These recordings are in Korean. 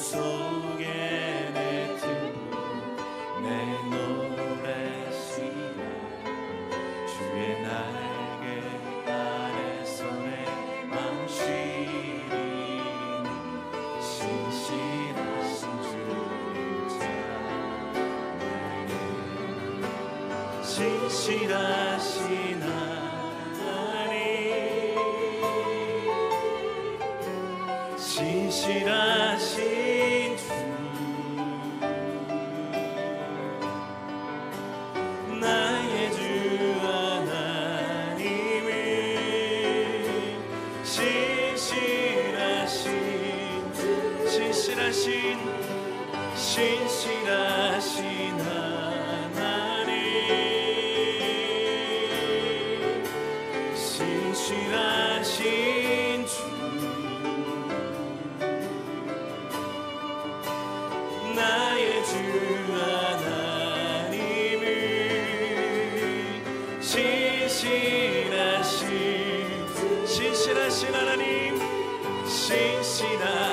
soul. 신실하신 하나님 신실하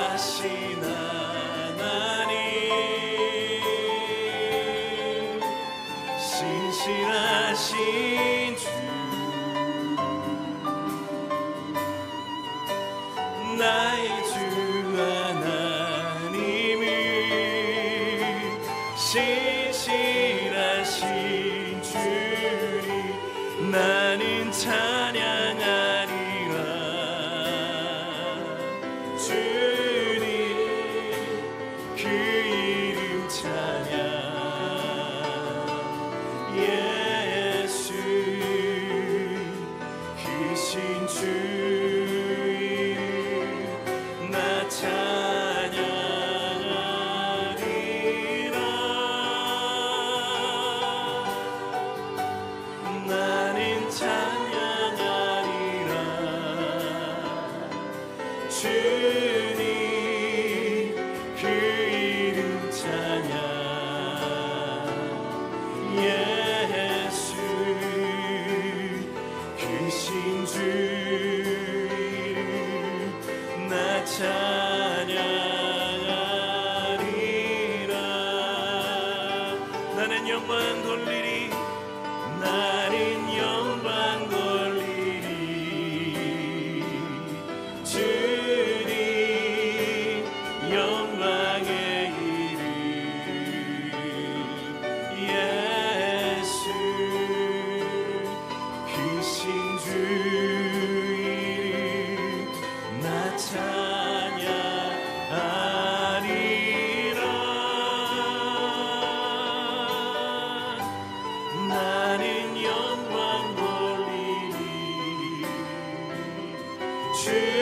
주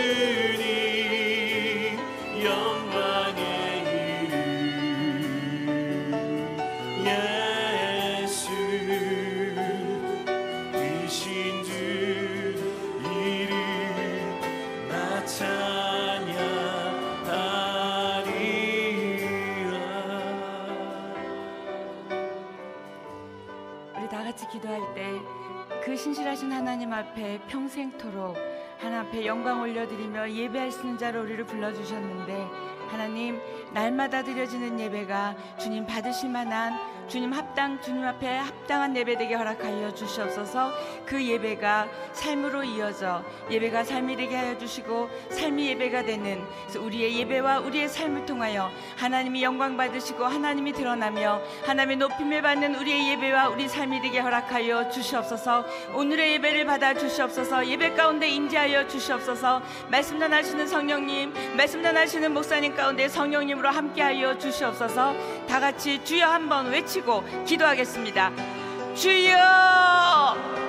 앞에 평생토록 하나님 앞에 영광 올려드리며 예배할 수 있는 자로 우리를 불러주셨는데 하나님 날마다 드려지는 예배가 주님 받으실 만한 주님 합당 주님 앞에 합당한 예배 되게 허락하여 주시옵소서. 그 예배가 삶으로 이어져 예배가 삶이 되게 하여 주시고 삶이 예배가 되는 우리의 예배와 우리의 삶을 통하여 하나님이 영광 받으시고 하나님이 드러나며 하나님의 높임을 받는 우리의 예배와 우리 삶이 되게 허락하여 주시옵소서. 오늘의 예배를 받아 주시옵소서. 예배 가운데 임재하여 주시옵소서. 말씀 전하시는 성령님 말씀 전하시는 목사님 가운데 성령님으로 함께하여 주시옵소서. 다 같이 주여 한번 외치 고 기도하겠습니다. 주여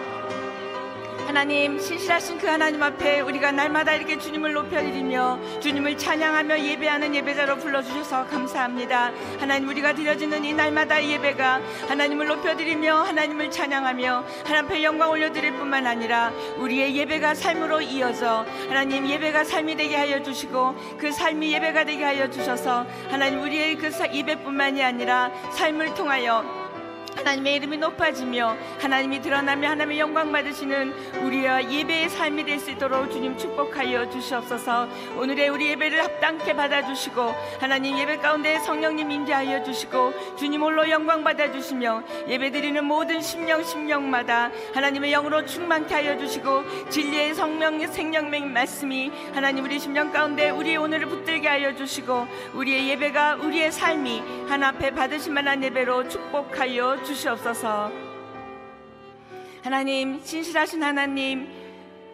하나님 신실하신 그 하나님 앞에 우리가 날마다 이렇게 주님을 높여드리며 주님을 찬양하며 예배하는 예배자로 불러주셔서 감사합니다. 하나님 우리가 드려지는 이 날마다 예배가 하나님을 높여드리며 하나님을 찬양하며 하나님 앞에 영광 올려드릴 뿐만 아니라 우리의 예배가 삶으로 이어져 하나님 예배가 삶이 되게 하여 주시고 그 삶이 예배가 되게 하여 주셔서 하나님 우리의 그 사- 예배뿐만이 아니라 삶을 통하여 하나님의 이름이 높아지며 하나님이 드러나며 하나님의 영광 받으시는 우리와 예배의 삶이 될 수 있도록 주님 축복하여 주시옵소서. 오늘의 우리 예배를 합당케 받아주시고 하나님 예배 가운데 성령님 임재하여 주시고 주님 홀로 영광 받아주시며 예배 드리는 모든 심령 심령마다 하나님의 영으로 충만케 하여 주시고 진리의 성령 생명맹 말씀이 하나님 우리 심령 가운데 우리의 오늘을 붙들게 하여 주시고 우리의 예배가 우리의 삶이 하나 앞에 받으실 만한 예배로 축복하여 주시옵소서 하나님 신실하신 하나님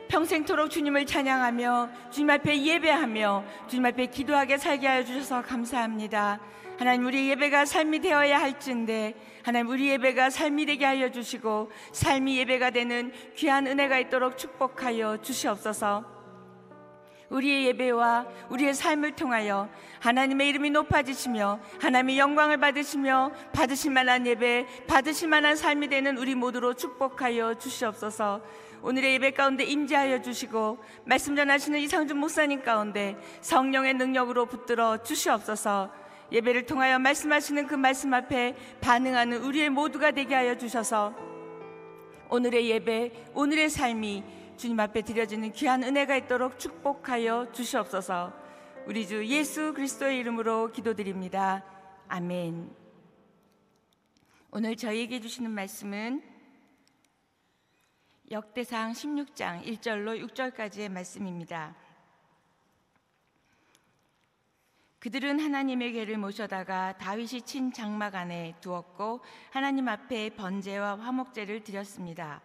평생토록 주님을 찬양하며 주님 앞에 예배하며 주님 앞에 기도하게 살게 하여 주셔서 감사합니다. 하나님 우리 예배가 삶이 되어야 할진데 하나님 우리 예배가 삶이 되게 하여 주시고 삶이 예배가 되는 귀한 은혜가 있도록 축복하여 주시옵소서. 우리의 예배와 우리의 삶을 통하여 하나님의 이름이 높아지시며 하나님의 영광을 받으시며 받으실 만한 예배, 받으실 만한 삶이 되는 우리 모두로 축복하여 주시옵소서. 오늘의 예배 가운데 임재하여 주시고 말씀 전하시는 이상준 목사님 가운데 성령의 능력으로 붙들어 주시옵소서. 예배를 통하여 말씀하시는 그 말씀 앞에 반응하는 우리의 모두가 되게 하여 주셔서 오늘의 예배, 오늘의 삶이 주님 앞에 드려지는 귀한 은혜가 있도록 축복하여 주시옵소서. 우리 주 예수 그리스도의 이름으로 기도드립니다. 아멘. 오늘 저희에게 주시는 말씀은 역대상 16장 1절로 6절까지의 말씀입니다. 그들은 하나님의 궤를 모셔다가 다윗이 친 장막 안에 두었고 하나님 앞에 번제와 화목제를 드렸습니다.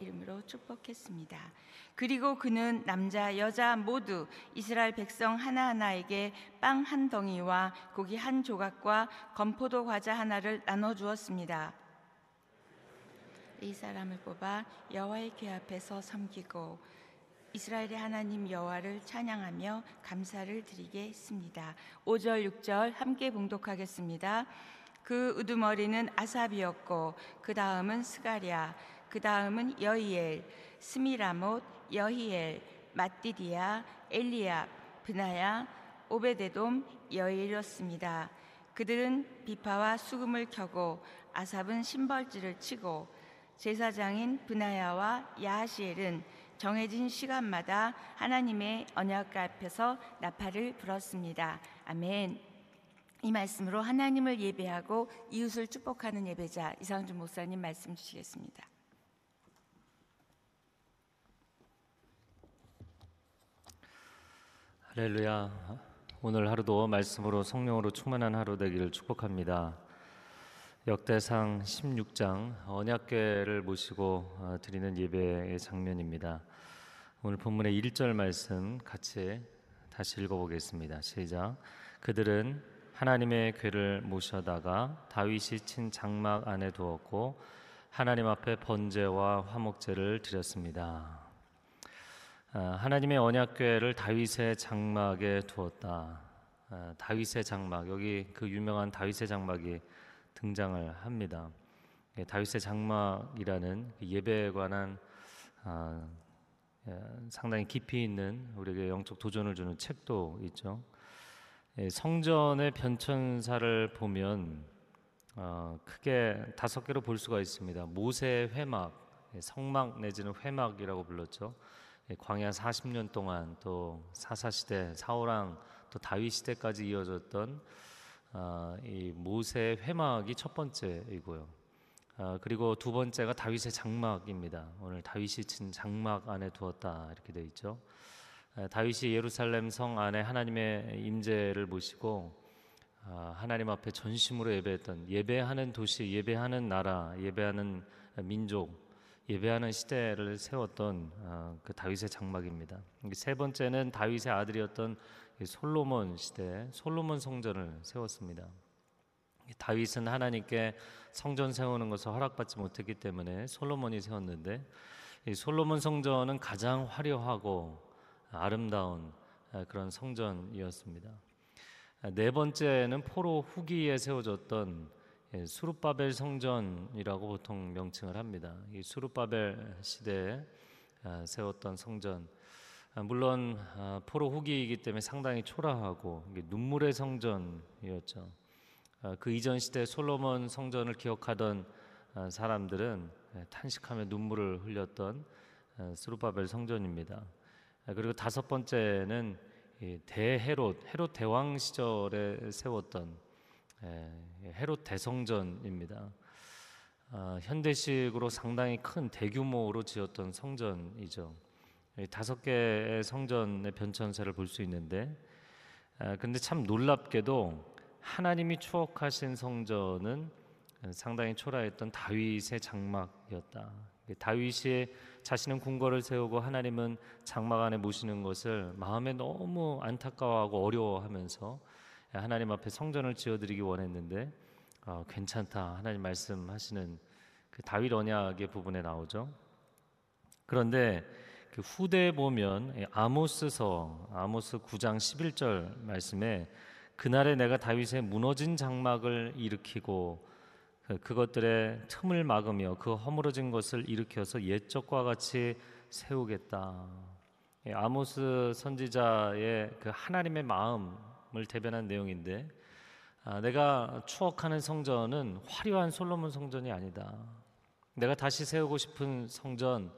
이름으로 축복했습니다. 그리고 그는 남자 여자 모두 이스라엘 백성 하나하나에게 빵 한 덩이와 고기 한 조각과 건포도 과자 하나를 나눠 주었습니다. 이 사람을 뽑아 여호와의 궤 앞에서 섬기고 이스라엘의 하나님 여호와를 찬양하며 감사를 드리게 했습니다. 5절 6절 함께 봉독하겠습니다. 그 우두머리는 아삽이었고 그 다음은 스가랴 그 다음은 여이엘 스미라못 여히엘 마띠디아 엘리압 브나야 오베데돔 여일이었습니다. 그들은 비파와 수금을 켜고 아삽은 심벌지를 치고 제사장인 브나야와 야하시엘은 정해진 시간마다 하나님의 언약궤 앞에서 나팔을 불었습니다. 아멘. 이 말씀으로 하나님을 예배하고 이웃을 축복하는 예배자 이상준 목사님 말씀 주시겠습니다. 할렐루야. 오늘 하루도 말씀으로 성령으로 충만한 하루 되기를 축복합니다. 역대상 16장 언약궤를 모시고 어, 드리는 예배의 장면입니다. 오늘 본문의 1절 말씀 같이 다시 읽어보겠습니다. 시작. 그들은 하나님의 궤를 모셔다가 다윗이 친 장막 안에 두었고 하나님 앞에 번제와 화목제를 드렸습니다. 아, 하나님의 언약궤를 다윗의 장막에 두었다. 아, 다윗의 장막 여기 그 유명한 다윗의 장막이 등장을 합니다. 예, 다윗의 장막이라는 그 예배에 관한 아, 예, 상당히 깊이 있는 우리에게 영적 도전을 주는 책도 있죠. 예, 성전의 변천사를 보면 어, 크게 다섯 개로 볼 수가 있습니다. 모세 회막, 성막 내지는 회막이라고 불렀죠. 예, 광야 40년 동안 또 사사 시대 사울왕 또 다윗 시대까지 이어졌던 어, 이 모세 회막이 첫 번째이고요. 어, 그리고 두 번째가 다윗의 장막입니다. 오늘 다윗이 친 장막 안에 두었다 이렇게 되어 있죠. 에, 다윗이 예루살렘 성 안에 하나님의 임재를 모시고 어, 하나님 앞에 전심으로 예배했던 예배하는 도시, 예배하는 나라, 예배하는 민족 예배하는 시대를 세웠던 어, 그 다윗의 장막입니다. 세 번째는 다윗의 아들이었던 솔로몬 시대 솔로몬 성전을 세웠습니다. 다윗은 하나님께 성전 세우는 것을 허락받지 못했기 때문에 솔로몬이 세웠는데 솔로몬 성전은 가장 화려하고 아름다운 어, 그런 성전이었습니다. 네 번째는 포로 후기에 세워졌던 예, 수르바벨 성전이라고 보통 명칭을 합니다. 이 수르바벨 시대에 아, 세웠던 성전 아, 물론 아, 포로 후기이기 때문에 상당히 초라하고 눈물의 성전이었죠. 아, 그 이전 시대 솔로몬 성전을 기억하던 아, 사람들은 예, 탄식하며 눈물을 흘렸던 아, 스루바벨 성전입니다. 아, 그리고 다섯 번째는 이 대헤롯 헤롯 대왕 시절에 세웠던 예, 헤롯 대성전입니다. 아, 현대식으로 상당히 큰 대규모로 지었던 성전이죠. 이 다섯 개의 성전의 변천사를 볼 수 있는데, 아, 근데 참 놀랍게도 하나님이 추억하신 성전은 상당히 초라했던 다윗의 장막이었다. 다윗이 자신은 궁궐을 세우고 하나님은 장막 안에 모시는 것을 마음에 너무 안타까워하고 어려워하면서 하나님 앞에 성전을 지어드리기 원했는데 어, 괜찮다 하나님 말씀하시는 그 다윗 언약의 부분에 나오죠. 그런데 그 후대에 보면 이 아모스서 아모스 9장 11절 말씀에 그날에 내가 다윗의 무너진 장막을 일으키고 그- 그것들의 틈을 막으며 그 허물어진 것을 일으켜서 옛적과 같이 세우겠다. 이 아모스 선지자의 그 하나님의 마음 을 대변한 내용인데 아, 내가 추억하는 성전은 화려한 솔로몬 성전이 아니다. 내가 다시 세우고 싶은 성전,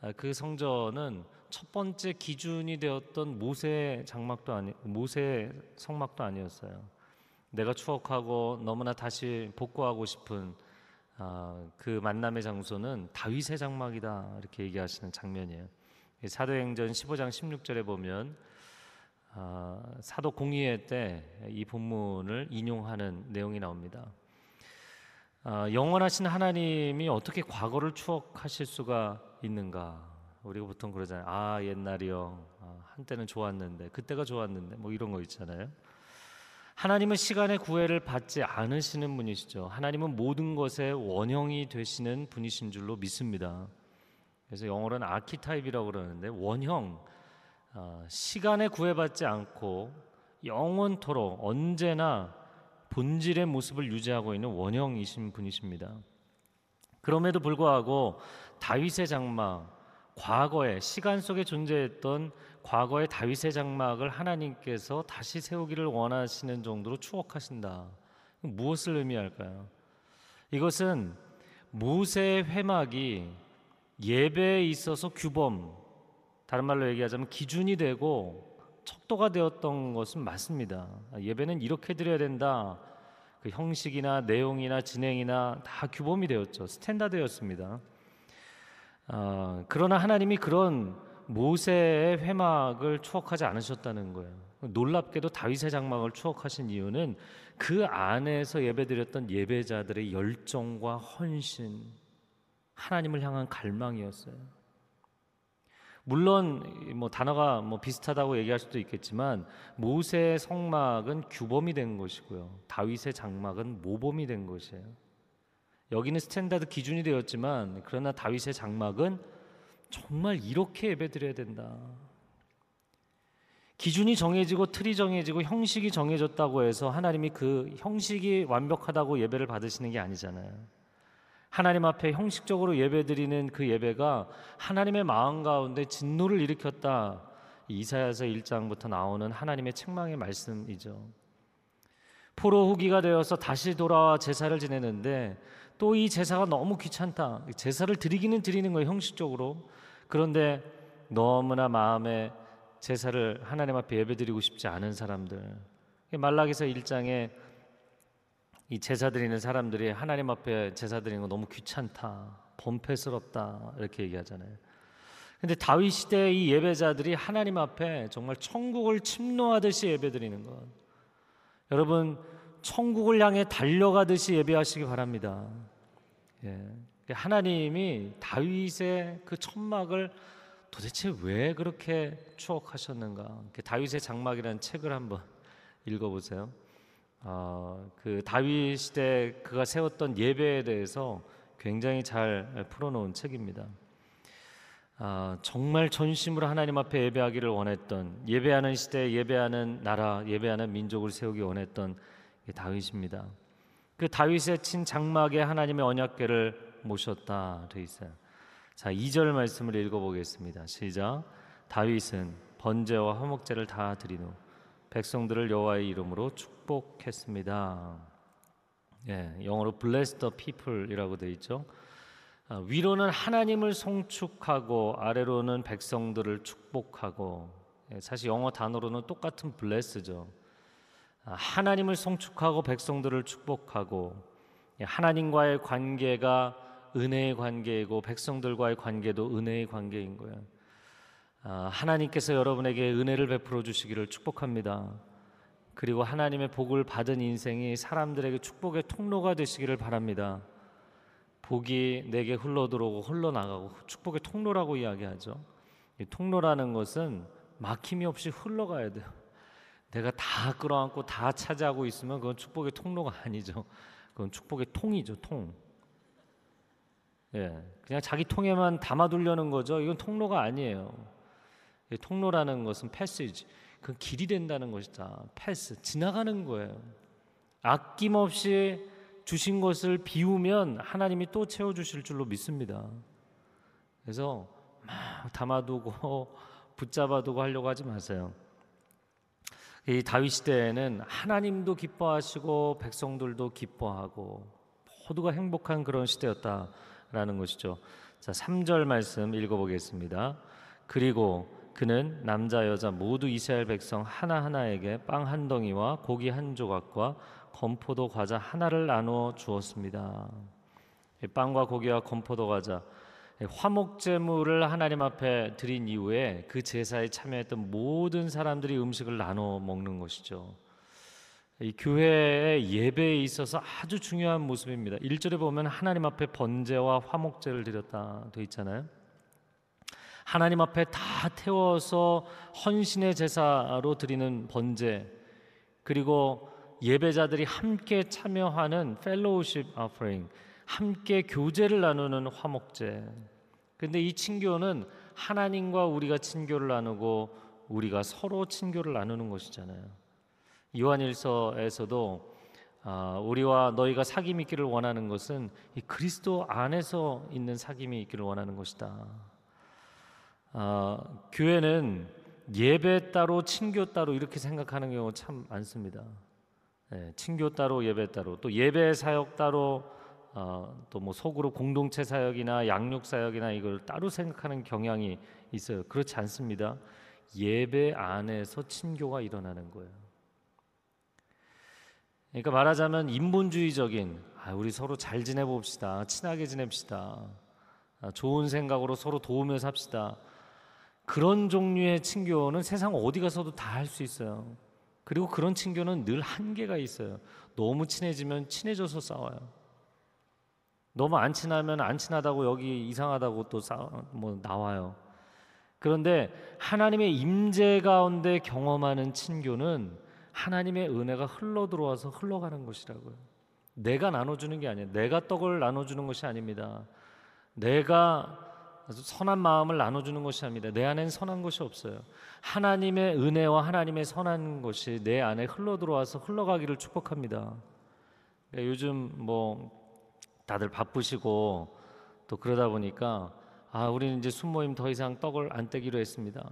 아, 그 성전은 첫 번째 기준이 되었던 모세 장막도 아니, 모세 성막도 아니었어요. 내가 추억하고 너무나 다시 복구하고 싶은 아, 그 만남의 장소는 다윗의 장막이다 이렇게 얘기하시는 장면이에요. 이 사도행전 15장 16절에 보면 아, 사도 공의회 때 이 본문을 인용하는 내용이 나옵니다. 아, 영원하신 하나님이 어떻게 과거를 추억하실 수가 있는가? 우리가 보통 그러잖아요. 아 옛날이요. 아, 한때는 좋았는데 그때가 좋았는데 뭐 이런 거 있잖아요. 하나님은 시간의 구애를 받지 않으시는 분이시죠. 하나님은 모든 것의 원형이 되시는 분이신 줄로 믿습니다. 그래서 영어로는 아키타입이라고 그러는데 원형, 어, 시간에 구애받지 않고 영원토록 언제나 본질의 모습을 유지하고 있는 원형이신 분이십니다. 그럼에도 불구하고 다윗의 장막, 과거에 시간 속에 존재했던 과거의 다윗의 장막을 하나님께서 다시 세우기를 원하시는 정도로 추억하신다. 무엇을 의미할까요? 이것은 모세의 회막이 예배에 있어서 규범, 다른 말로 얘기하자면 기준이 되고 척도가 되었던 것은 맞습니다. 예배는 이렇게 드려야 된다. 그 형식이나 내용이나 진행이나 다 규범이 되었죠. 스탠다드였습니다. 아, 그러나 하나님이 그런 모세의 회막을 추억하지 않으셨다는 거예요. 놀랍게도 다윗의 장막을 추억하신 이유는 그 안에서 예배드렸던 예배자들의 열정과 헌신, 하나님을 향한 갈망이었어요. 물론 뭐 단어가 뭐 비슷하다고 얘기할 수도 있겠지만 모세의 성막은 규범이 된 것이고요. 다윗의 장막은 모범이 된 것이에요. 여기는 standard 기준이 되었지만 그러나 다윗의 장막은 정말 이렇게 예배드려야 된다. 기준이 정해지고 틀이 정해지고 형식이 정해졌다고 해서 하나님이 그 형식이 완벽하다고 예배를 받으시는 게 아니잖아요. 하나님 앞에 형식적으로 예배드리는 그 예배가 하나님의 마음 가운데 진노를 일으켰다. 이사야서 1장부터 나오는 하나님의 책망의 말씀이죠. 포로 후기가 되어서 다시 돌아와 제사를 지내는데 또 이 제사가 너무 귀찮다. 제사를 드리기는 드리는 거예요, 형식적으로. 그런데 너무나 마음에 제사를 하나님 앞에 예배드리고 싶지 않은 사람들. 말라기서 1장에 이 제사 드리는 사람들이 하나님 앞에 제사 드리는 거 너무 귀찮다, 범패스럽다 이렇게 얘기하잖아요. 근데 다윗 시대 이 예배자들이 하나님 앞에 정말 천국을 침노하듯이 예배드리는 것. 여러분 천국을 향해 달려가듯이 예배하시기 바랍니다. 예. 하나님이 다윗의 그 천막을 도대체 왜 그렇게 추억하셨는가? 다윗의 장막이라는 책을 한번 읽어보세요. 어, 그 다윗 시대 그가 세웠던 예배에 대해서 굉장히 잘 풀어놓은 책입니다. 아, 정말 전심으로 하나님 앞에 예배하기를 원했던 예배하는 시대, 예배하는 나라, 예배하는 민족을 세우기 원했던 다윗입니다. 그 다윗의 친 장막에 하나님의 언약궤를 모셨다 돼 있어요. 자, 2절 말씀을 읽어 보겠습니다. 시작. 다윗은 번제와 화목제를 다 드린 후 백성들을 여호와의 이름으로 축복했습니다. 예, 영어로 bless the people이라고 되어 있죠. 아, 위로는 하나님을 송축하고 아래로는 백성들을 축복하고 예, 사실 영어 단어로는 똑같은 bless죠. 아, 하나님을 송축하고 백성들을 축복하고 예, 하나님과의 관계가 은혜의 관계이고 백성들과의 관계도 은혜의 관계인 거예요. 아, 하나님께서 여러분에게 은혜를 베풀어 주시기를 축복합니다. 그리고 하나님의 복을 받은 인생이 사람들에게 축복의 통로가 되시기를 바랍니다. 복이 내게 흘러들어오고 흘러나가고 축복의 통로라고 이야기하죠. 이 통로라는 것은 막힘이 없이 흘러가야 돼요. 내가 다 끌어안고 다 차지하고 있으면 그건 축복의 통로가 아니죠. 그건 축복의 통이죠, 통. 예, 그냥 자기 통에만 담아두려는 거죠. 이건 통로가 아니에요. 통로라는 것은 패스지, 그 길이 된다는 것이다. 패스, 지나가는 거예요. 아낌없이 주신 것을 비우면 하나님이 또 채워 주실 줄로 믿습니다. 그래서 막 담아두고 붙잡아두고 하려고 하지 마세요. 이 다윗 시대에는 하나님도 기뻐하시고 백성들도 기뻐하고 모두가 행복한 그런 시대였다라는 것이죠. 자, 3절 말씀 읽어 보겠습니다. 그리고 그는 남자 여자 모두 이스라엘 백성 하나하나에게 빵 한 덩이와 고기 한 조각과 건포도 과자 하나를 나누어 주었습니다. 빵과 고기와 건포도 과자 화목 제물을 하나님 앞에 드린 이후에 그 제사에 참여했던 모든 사람들이 음식을 나눠 먹는 것이죠. 이 교회의 예배에 있어서 아주 중요한 모습입니다. 1절에 보면 하나님 앞에 번제와 화목제를 드렸다 돼 있잖아요. 하나님 앞에 다 태워서 헌신의 제사로 드리는 번제 그리고 예배자들이 함께 참여하는 펠로우십 아프링, 함께 교제를 나누는 화목제. 근데 이 친교는 하나님과 우리가 친교를 나누고 우리가 서로 친교를 나누는 것이잖아요. 요한일서에서도 아, 우리와 너희가 사귐 있기를 원하는 것은 이 그리스도 안에서 있는 사귐이 있기를 원하는 것이다. 아, 교회는 예배 따로 친교 따로 이렇게 생각하는 경우 참 많습니다. 예, 친교 따로 예배 따로 또 예배 사역 따로 어, 또뭐 속으로 공동체 사역이나 양육 사역이나 이걸 따로 생각하는 경향이 있어요. 그렇지 않습니다. 예배 안에서 친교가 일어나는 거예요. 그러니까 말하자면 인본주의적인 아, 우리 서로 잘 지내봅시다, 친하게 지냅시다, 아, 좋은 생각으로 서로 도우며 삽시다. 그런 종류의 친교는 세상 어디 가서도 다 할 수 있어요. 그리고 그런 친교는 늘 한계가 있어요. 너무 친해지면 친해져서 싸워요. 너무 안 친하면 안 친하다고 여기 이상하다고 또 뭐 나와요. 그런데 하나님의 임재 가운데 경험하는 친교는 하나님의 은혜가 흘러 들어와서 흘러가는 것이라고요. 내가 나눠주는 게 아니에요. 내가 떡을 나눠주는 것이 아닙니다. 내가 선한 마음을 나눠주는 것이 아닙니다. 내 안엔 선한 것이 없어요. 하나님의 은혜와 하나님의 선한 것이 내 안에 흘러 들어와서 흘러가기를 축복합니다. 그러니까 요즘 뭐 다들 바쁘시고 또 그러다 보니까 아 우리는 이제 순모임 더 이상 떡을 안 떼기로 했습니다.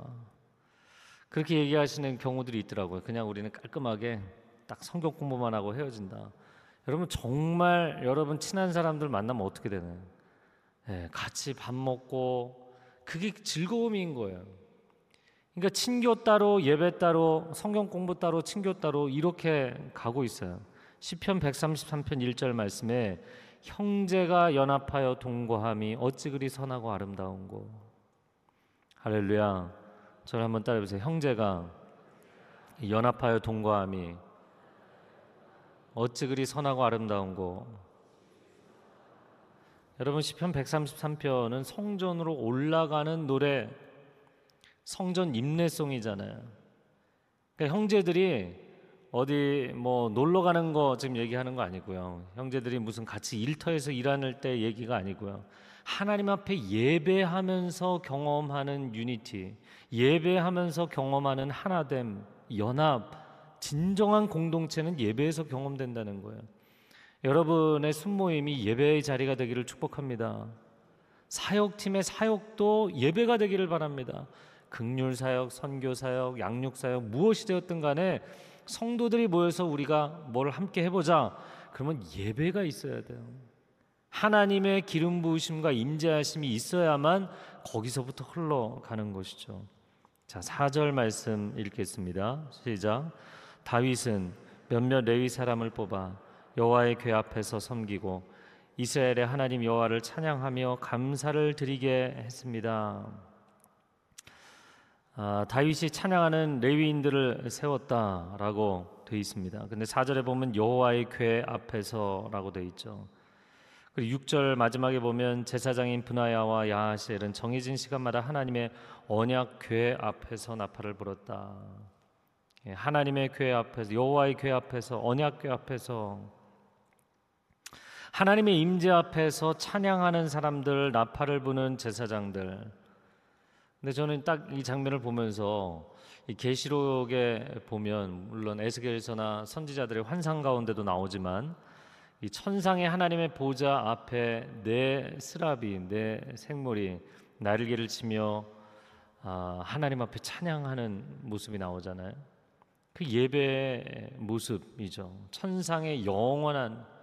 그렇게 얘기하시는 경우들이 있더라고요. 그냥 우리는 깔끔하게 딱 성경 공부만 하고 헤어진다. 여러분 정말 여러분 친한 사람들 만나면 어떻게 되나요? 네, 같이 밥 먹고 그게 즐거움인 거예요. 그러니까 친교 따로 예배 따로 성경 공부 따로 친교 따로 이렇게 가고 있어요. 시편 133편 1절 말씀에 형제가 연합하여 동거함이 어찌 그리 선하고 아름다운고 할렐루야. 저를 한번 따라해 보세요. 형제가 연합하여 동거함이 어찌 그리 선하고 아름다운고 여러분 시편 133편은 성전으로 올라가는 노래 성전 임내송이잖아요. 그러니까 형제들이 어디 뭐 놀러 가는 거 지금 얘기하는 거 아니고요. 형제들이 무슨 같이 일터에서 일하는 때 얘기가 아니고요. 하나님 앞에 예배하면서 경험하는 유니티, 예배하면서 경험하는 하나됨, 연합, 진정한 공동체는 예배에서 경험된다는 거예요. 여러분의 순모임이 예배의 자리가 되기를 축복합니다. 사역팀의 사역도 예배가 되기를 바랍니다. 극률 사역, 선교 사역, 양육 사역 무엇이 되었든 간에 성도들이 모여서 우리가 뭘 함께 해보자. 그러면 예배가 있어야 돼요. 하나님의 기름 부으심과 임재하심이 있어야만 거기서부터 흘러가는 것이죠. 자, 4절 말씀 읽겠습니다. 시작. 다윗은 몇몇 레위 사람을 뽑아 여호와의 궤 앞에서 섬기고 이스라엘의 하나님 여호와를 찬양하며 감사를 드리게 했습니다. 아, 다윗이 찬양하는 레위인들을 세웠다라고 되어 있습니다. 근데 4절에 보면 여호와의 궤 앞에서라고 되어 있죠. 그리고 6절 마지막에 보면 제사장인 분하야와 야하시엘은 정해진 시간마다 하나님의 언약 궤 앞에서 나팔을 불었다. 예, 하나님의 궤 앞에서 여호와의 궤 앞에서 언약 궤 앞에서 하나님의 임재 앞에서 찬양하는 사람들 나팔을 부는 제사장들 근데 저는 딱 이 장면을 보면서 이 계시록에 보면 물론 에스겔서나 선지자들의 환상 가운데도 나오지만 이 천상의 하나님의 보좌 앞에 내 스라비 내 생물이 날개를 치며 아, 하나님 앞에 찬양하는 모습이 나오잖아요. 그 예배의 모습이죠. 천상의 영원한 어,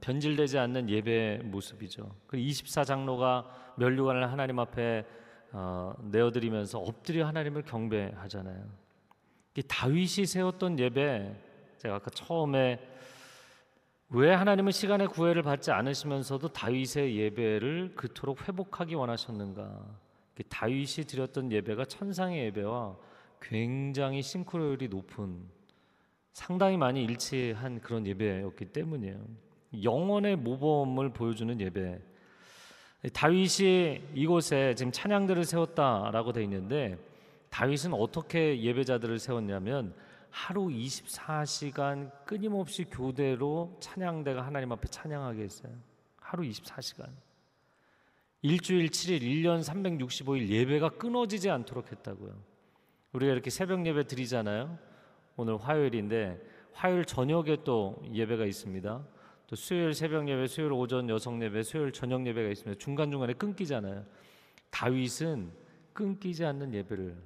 변질되지 않는 예배의 모습이죠. 그 24장로가 멸류관을 하나님 앞에 어, 내어드리면서 엎드려 하나님을 경배하잖아요. 이 다윗이 세웠던 예배, 제가 아까 처음에 왜 하나님은 시간의 구애를 받지 않으시면서도 다윗의 예배를 그토록 회복하기 원하셨는가? 다윗이 드렸던 예배가 천상의 예배와 굉장히 싱크로율이 높은 상당히 많이 일치한 그런 예배였기 때문이에요. 영원의 모범을 보여주는 예배. 다윗이 이곳에 지금 찬양들을 세웠다라고 돼 있는데 다윗은 어떻게 예배자들을 세웠냐면 하루 24시간 끊임없이 교대로 찬양대가 하나님 앞에 찬양하게 했어요. 하루 24시간. 일주일 7일 1년 365일 예배가 끊어지지 않도록 했다고요. 우리가 이렇게 새벽 예배 드리잖아요. 오늘 화요일인데 화요일 저녁에 또 예배가 있습니다. 또 수요일 새벽 예배, 수요일 오전 여성 예배, 수요일 저녁 예배가 있습니다. 중간 중간에 끊기잖아요. 다윗은 끊기지 않는 예배를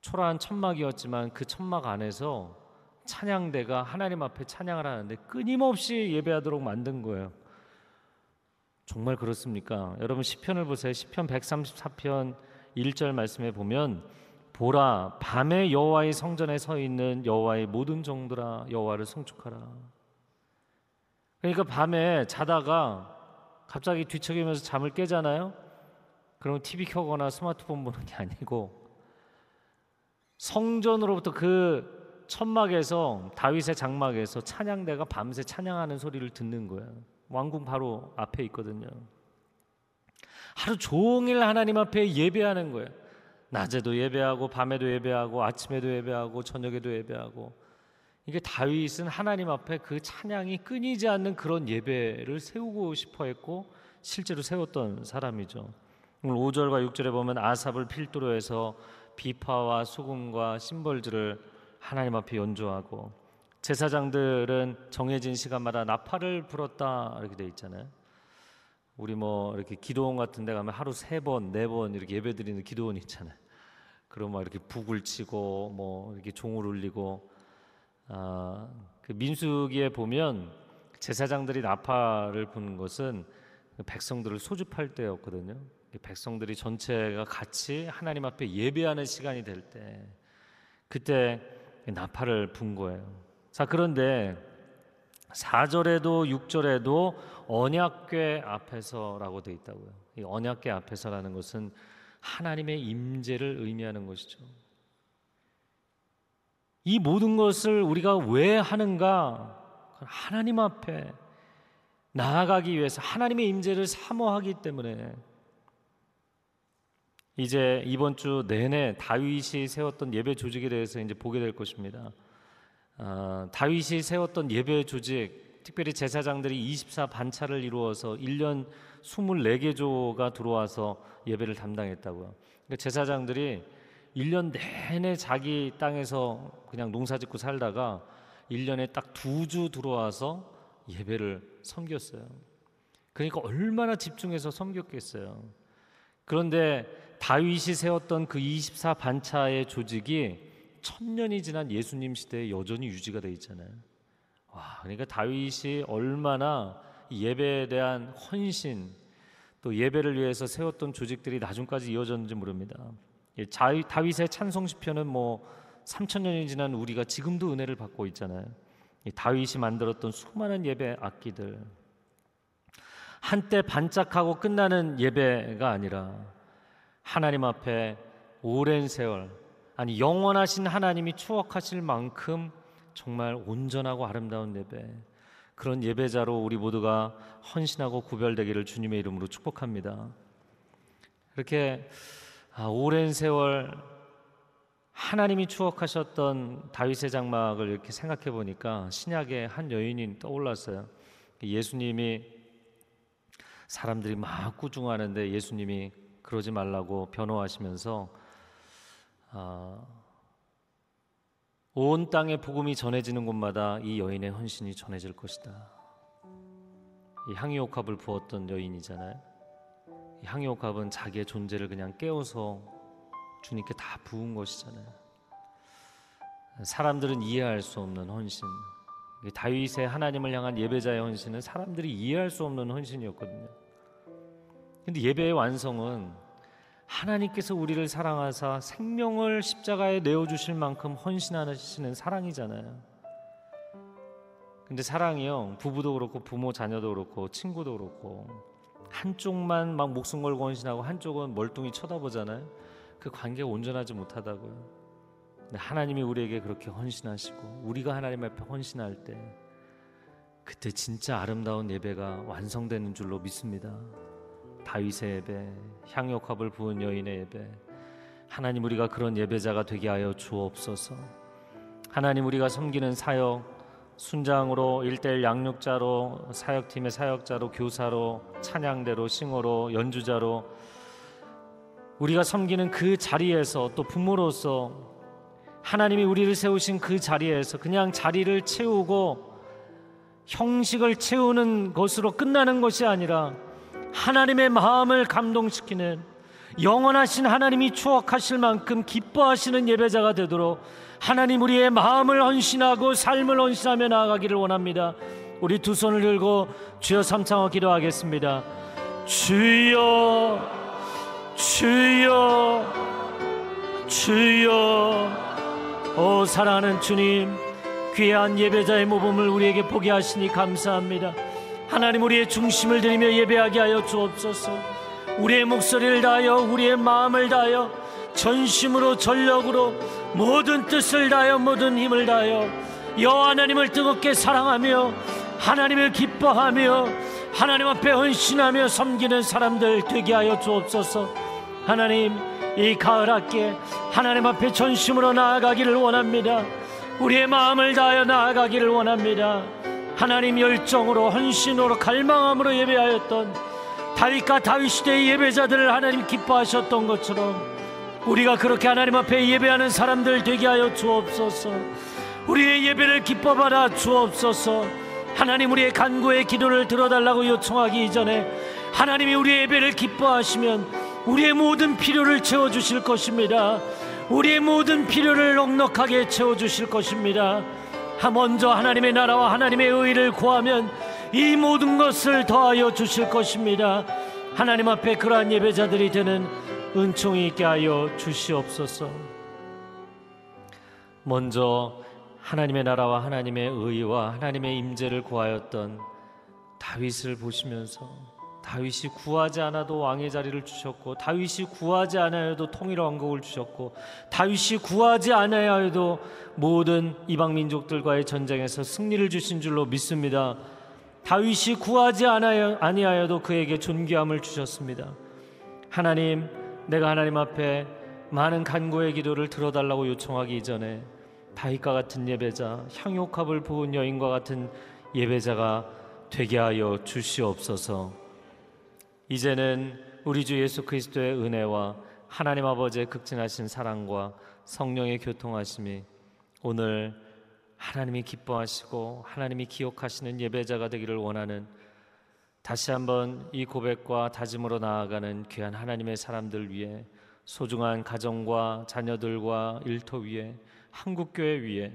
초라한 천막이었지만 그 천막 안에서 찬양대가 하나님 앞에 찬양을 하는데 끊임없이 예배하도록 만든 거예요. 정말 그렇습니까? 여러분 시편을 보세요. 시편 134편 1절 말씀에 보면 보라 밤에 여호와의 성전에 서 있는 여호와의 모든 종들아 여호와를 송축하라. 그러니까 밤에 자다가 갑자기 뒤척이면서 잠을 깨잖아요. 그럼 TV 켜거나 스마트폰 보는 게 아니고 성전으로부터 그 천막에서 다윗의 장막에서 찬양대가 밤새 찬양하는 소리를 듣는 거예요. 왕궁 바로 앞에 있거든요. 하루 종일 하나님 앞에 예배하는 거예요. 낮에도 예배하고 밤에도 예배하고 아침에도 예배하고 저녁에도 예배하고 이게 다윗은 하나님 앞에 그 찬양이 끊이지 않는 그런 예배를 세우고 싶어 했고 실제로 세웠던 사람이죠. 오늘 5절과 6절에 보면 아삽을 필두로 해서 비파와 수금과 심벌들을 하나님 앞에 연주하고 제사장들은 정해진 시간마다 나팔을 불었다 이렇게 돼 있잖아요. 우리 뭐 이렇게 기도원 같은 데 가면 하루 세 번, 네 번 이렇게 예배 드리는 기도원 있잖아요. 그럼 막 이렇게 북을 치고 뭐 이렇게 종을 울리고 아, 그 민수기에 보면 제사장들이 나팔을 부는 것은 백성들을 소집할 때였거든요. 백성들이 전체가 같이 하나님 앞에 예배하는 시간이 될 때 그때 나팔을 분 거예요. 자, 그런데 4절에도 6절에도 언약궤 앞에서라고 돼 있다고요. 이 언약궤 앞에서라는 것은 하나님의 임재를 의미하는 것이죠. 이 모든 것을 우리가 왜 하는가? 하나님 앞에 나아가기 위해서 하나님의 임재를 사모하기 때문에 이제 이번 주 내내 다윗이 세웠던 예배 조직에 대해서 이제 보게 될 것입니다. 어, 다윗이 세웠던 예배 조직, 특별히 제사장들이 24 반차를 이루어서 1년 24개 조가 들어와서 예배를 담당했다고요. 그러니까 제사장들이 1년 내내 자기 땅에서 그냥 농사 짓고 살다가 1년에 딱 두 주 들어와서 예배를 섬겼어요. 그러니까 얼마나 집중해서 섬겼겠어요. 그런데 다윗이 세웠던 그 24 반차의 조직이 천년이 지난 예수님 시대에 여전히 유지가 돼 있잖아요. 와, 그러니까 다윗이 얼마나 예배에 대한 헌신 또 예배를 위해서 세웠던 조직들이 나중까지 이어졌는지 모릅니다. 예, 다윗의 찬송 시편은 뭐 3천 년이 지난 우리가 지금도 은혜를 받고 있잖아요. 다윗이 만들었던 수많은 예배 악기들 한때 반짝하고 끝나는 예배가 아니라 하나님 앞에 오랜 세월 아니 영원하신 하나님이 추억하실 만큼 정말 온전하고 아름다운 예배 그런 예배자로 우리 모두가 헌신하고 구별되기를 주님의 이름으로 축복합니다. 이렇게 아, 오랜 세월 하나님이 추억하셨던 다윗의 장막을 이렇게 생각해 보니까 신약의 한 여인이 떠올랐어요. 예수님이 사람들이 막 꾸중하는데 예수님이 그러지 말라고 변호하시면서 아, 온 땅에 복음이 전해지는 곳마다 이 여인의 헌신이 전해질 것이다. 이 향유옥합을 부었던 여인이잖아요. 이 향유옥합은 자기의 존재를 그냥 깨워서 주님께 다 부은 것이잖아요. 사람들은 이해할 수 없는 헌신. 다윗의 하나님을 향한 예배자의 헌신은 사람들이 이해할 수 없는 헌신이었거든요. 근데 예배의 완성은 하나님께서 우리를 사랑하사 생명을 십자가에 내어 주실 만큼 헌신하시는 사랑이잖아요. 근데 사랑이요. 부부도 그렇고 부모 자녀도 그렇고 친구도 그렇고 한쪽만 막 목숨 걸고 헌신하고 한쪽은 멀뚱히 쳐다보잖아요. 그 관계가 온전하지 못하다고요. 근데 하나님이 우리에게 그렇게 헌신하시고 우리가 하나님 앞에 헌신할 때 그때 진짜 아름다운 예배가 완성되는 줄로 믿습니다. 다윗의 예배, 향유컵을 부은 여인의 예배. 하나님 우리가 그런 예배자가 되게 하여 주옵소서. 하나님 우리가 섬기는 사역 순장으로 일대일 양육자로 사역팀의 사역자로 교사로 찬양대로 싱어로 연주자로 우리가 섬기는 그 자리에서 또 부모로서 하나님이 우리를 세우신 그 자리에서 그냥 자리를 채우고 형식을 채우는 것으로 끝나는 것이 아니라 하나님의 마음을 감동시키는 영원하신 하나님이 추억하실 만큼 기뻐하시는 예배자가 되도록 하나님 우리의 마음을 헌신하고 삶을 헌신하며 나아가기를 원합니다. 우리 두 손을 들고 주여 삼창어 기도하겠습니다. 주여 주여 주여 오 사랑하는 주님 귀한 예배자의 모범을 우리에게 보게 하시니 감사합니다. 하나님 우리의 중심을 들이며 예배하게 하여 주옵소서. 우리의 목소리를 다하여 우리의 마음을 다하여 전심으로 전력으로 모든 뜻을 다하여 모든 힘을 다하여 여호와 하나님을 뜨겁게 사랑하며 하나님을 기뻐하며 하나님 앞에 헌신하며 섬기는 사람들 되게 하여 주옵소서. 하나님 이 가을 학기에 하나님 앞에 전심으로 나아가기를 원합니다. 우리의 마음을 다하여 나아가기를 원합니다. 하나님 열정으로 헌신으로 갈망함으로 예배하였던 다윗과 다윗 시대의 예배자들을 하나님 기뻐하셨던 것처럼 우리가 그렇게 하나님 앞에 예배하는 사람들 되게 하여 주옵소서. 우리의 예배를 기뻐받아 주옵소서. 하나님 우리의 간구의 기도를 들어달라고 요청하기 이전에 하나님이 우리의 예배를 기뻐하시면 우리의 모든 필요를 채워 주실 것입니다. 우리의 모든 필요를 넉넉하게 채워 주실 것입니다. 먼저 하나님의 나라와 하나님의 의를 구하면 이 모든 것을 더하여 주실 것입니다. 하나님 앞에 그러한 예배자들이 되는 은총이 있게 하여 주시옵소서. 먼저 하나님의 나라와 하나님의 의와 하나님의 임재를 구하였던 다윗을 보시면서 다윗이 구하지 않아도 왕의 자리를 주셨고 다윗이 구하지 않아도 통일 왕국을 주셨고 다윗이 구하지 않아야도 모든 이방 민족들과의 전쟁에서 승리를 주신 줄로 믿습니다. 다윗이 구하지 아니하여도 그에게 존귀함을 주셨습니다. 하나님, 내가 하나님 앞에 많은 간구의 기도를 들어달라고 요청하기 이전에 다윗과 같은 예배자, 향욕합을 부은 여인과 같은 예배자가 되게 하여 주시옵소서. 이제는 우리 주 예수 그리스도의 은혜와 하나님 아버지의 극진하신 사랑과 성령의 교통하심이 오늘 하나님이 기뻐하시고 하나님이 기억하시는 예배자가 되기를 원하는 다시 한번 이 고백과 다짐으로 나아가는 귀한 하나님의 사람들 위해 소중한 가정과 자녀들과 일터 위에 한국 교회 위에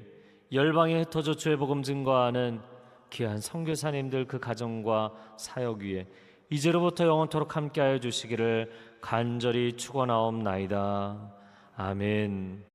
열방에 흩어져 주의 복음 증거하는 귀한 선교사님들 그 가정과 사역 위에 이제로부터 영원토록 함께하여 주시기를 간절히 축원하옵나이다. 아멘.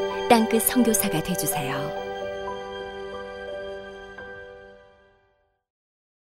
땅끝 선교사가 되주세요.